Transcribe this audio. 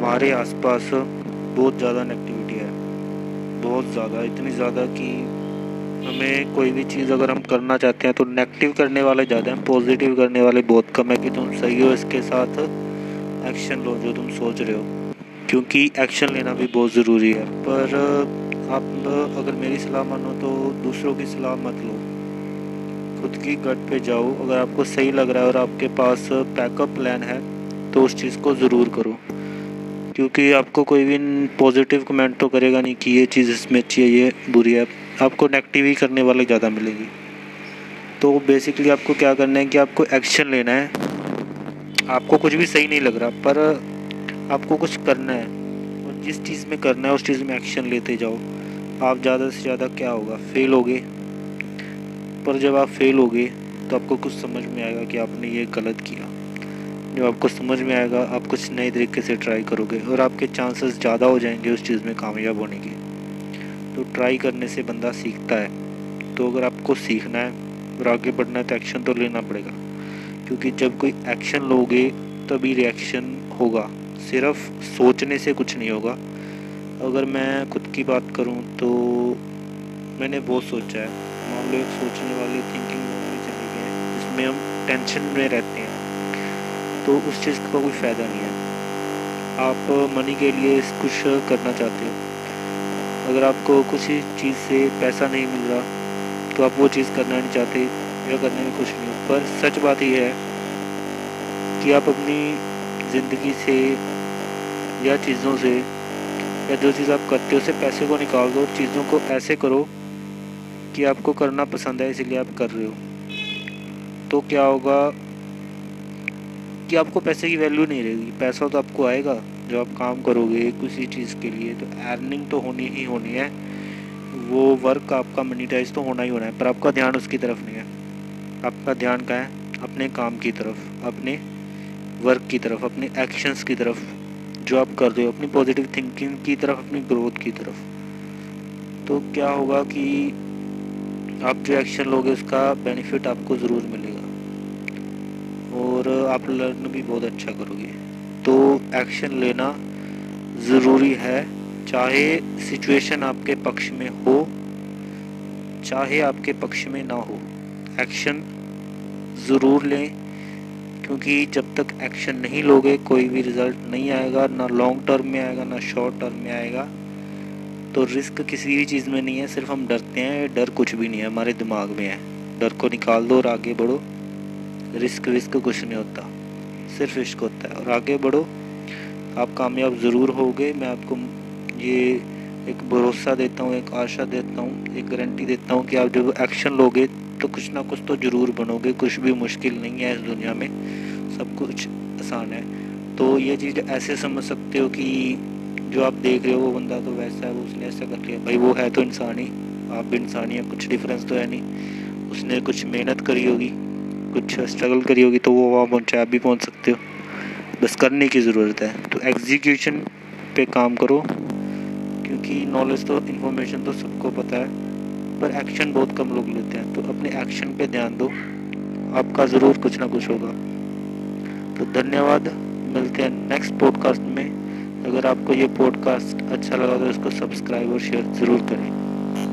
हमारे आसपास बहुत ज़्यादा नेगेटिविटी है। बहुत ज़्यादा, इतनी ज़्यादा कि हमें कोई भी चीज़ अगर हम करना चाहते हैं तो नेगेटिव करने वाले ज़्यादा हैं पॉजिटिव करने वाले बहुत कम है कि तुम सही हो इसके साथ एक्शन लो जो तुम सोच रहे हो। क्योंकि एक्शन लेना भी बहुत ज़रूरी है। पर आप अगर मेरी सलाह मानो तो दूसरों की सलाह मत लो। खुद की गट पे जाओ। अगर आपको सही लग रहा है और आपके पास बैकअप प्लान है तो उस चीज़ को ज़रूर करो। क्योंकि आपको कोई भी पॉजिटिव कमेंट तो करेगा नहीं कि ये चीज़ इसमें अच्छी है, ये बुरी है। आपको नेगेटिव ही करने वाले ज़्यादा मिलेंगी। तो बेसिकली आपको क्या करना है कि आपको एक्शन लेना है। आपको कुछ भी सही नहीं लग रहा, पर आपको कुछ करना है। और जिस चीज़ में करना है, उस चीज़ में एक्शन लेते जाओ। आप ज़्यादा से ज़्यादा क्या होगा? फेल होगे। पर जब आप फेल होगे तो आपको कुछ समझ में आएगा कि आपने ये गलत किया। जब आपको समझ में आएगा, आप कुछ नए तरीके से ट्राई करोगे और आपके चांसेस ज़्यादा हो जाएँगे उस चीज़ में कामयाब होने के। तो ट्राई करने से बंदा सीखता है। तो अगर आपको सीखना है और आगे बढ़ना है तो एक्शन तो लेना पड़ेगा। क्योंकि जब कोई एक्शन लोगे, तभी रिएक्शन होगा। सिर्फ़ सोचने से कुछ नहीं होगा। अगर मैं खुद की बात करूँ तो मैंने बहुत सोचा है। मान लो एक सोचने वाली थिंकिंग में चले गए जिसमें हम टेंशन में रहते हैं। तो उस चीज़ का कोई फ़ायदा नहीं है। आप मनी के लिए कुछ करना चाहते हो। अगर आपको कुछ चीज़ से पैसा नहीं मिल रहा तो आप वो चीज़ करना नहीं चाहते या करने में कुछ नहीं पर सच बात यह है कि आप अपनी ज़िंदगी से या चीज़ों से या जो चीज़ आप करते हो उसे पैसे को निकाल दो, चीज़ों को ऐसे करो कि आपको करना पसंद है, इसीलिए आप कर रहे हो। तो क्या होगा कि आपको पैसे की वैल्यू नहीं रहेगी। पैसा तो आपको आएगा जब आप काम करोगे किसी चीज़ के लिए। तो अर्निंग तो होनी ही होनी है। वो वर्क आपका मनीटाइज तो होना ही होना है, पर आपका ध्यान उसकी तरफ़ नहीं है। आपका ध्यान क्या है? अपने काम की तरफ़, अपने वर्क की तरफ़, अपने एक्शंस की तरफ़, जो आप कर रहे हो, अपनी पॉजिटिव थिंकिंग की तरफ़, अपनी ग्रोथ की तरफ़। तो क्या होगा कि आप जो एक्शन लोगे, उसका बेनिफिट आपको ज़रूर मिलेगा। और आप लर्न भी बहुत अच्छा करोगे। तो एक्शन लेना ज़रूरी है, चाहे सिचुएशन आपके पक्ष में हो, चाहे आपके पक्ष में ना हो। एक्शन ज़रूर लें, क्योंकि जब तक एक्शन नहीं लोगे, कोई भी रिज़ल्ट नहीं आएगा, ना लॉन्ग टर्म में आएगा, ना शॉर्ट टर्म में आएगा। तो रिस्क किसी भी चीज़ में नहीं है, सिर्फ़ हम डरते हैं, डर कुछ भी नहीं है, हमारे दिमाग में है। डर को निकाल दो और आगे बढ़ो। रिस्क विस्क कुछ नहीं होता। सिर्फ़ इश्क होता है। और आगे बढ़ो। आप कामयाब ज़रूर होगे। मैं आपको ये एक भरोसा देता हूँ, एक आशा देता हूँ, एक गारंटी देता हूँ कि आप जब एक्शन लोगे तो कुछ ना कुछ तो ज़रूर बनोगे। कुछ भी मुश्किल नहीं है इस दुनिया में। सब कुछ आसान है। तो ये चीज़ ऐसे समझ सकते हो कि जो आप देख रहे हो, वो बंदा तो वैसा है वो उसने ऐसा कर लिया। भाई, वो है तो इंसान ही। आप भी इंसान ही हैं। कुछ डिफरेंस तो है नहीं। उसने कुछ मेहनत करी होगी। कुछ स्ट्रगल करी होगी तो वो वहाँ पहुँचे, आप भी पहुँच सकते हो। बस करने की ज़रूरत है। तो एग्जीक्यूशन पे काम करो, क्योंकि नॉलेज तो इन्फॉर्मेशन तो सबको पता है, पर एक्शन बहुत कम लोग लेते हैं। तो अपने एक्शन पे ध्यान दो। आपका ज़रूर कुछ ना कुछ होगा। तो धन्यवाद। मिलते हैं नेक्स्ट पॉडकास्ट में। अगर आपको ये पॉडकास्ट अच्छा लगा तो इसको सब्सक्राइब और शेयर ज़रूर करें।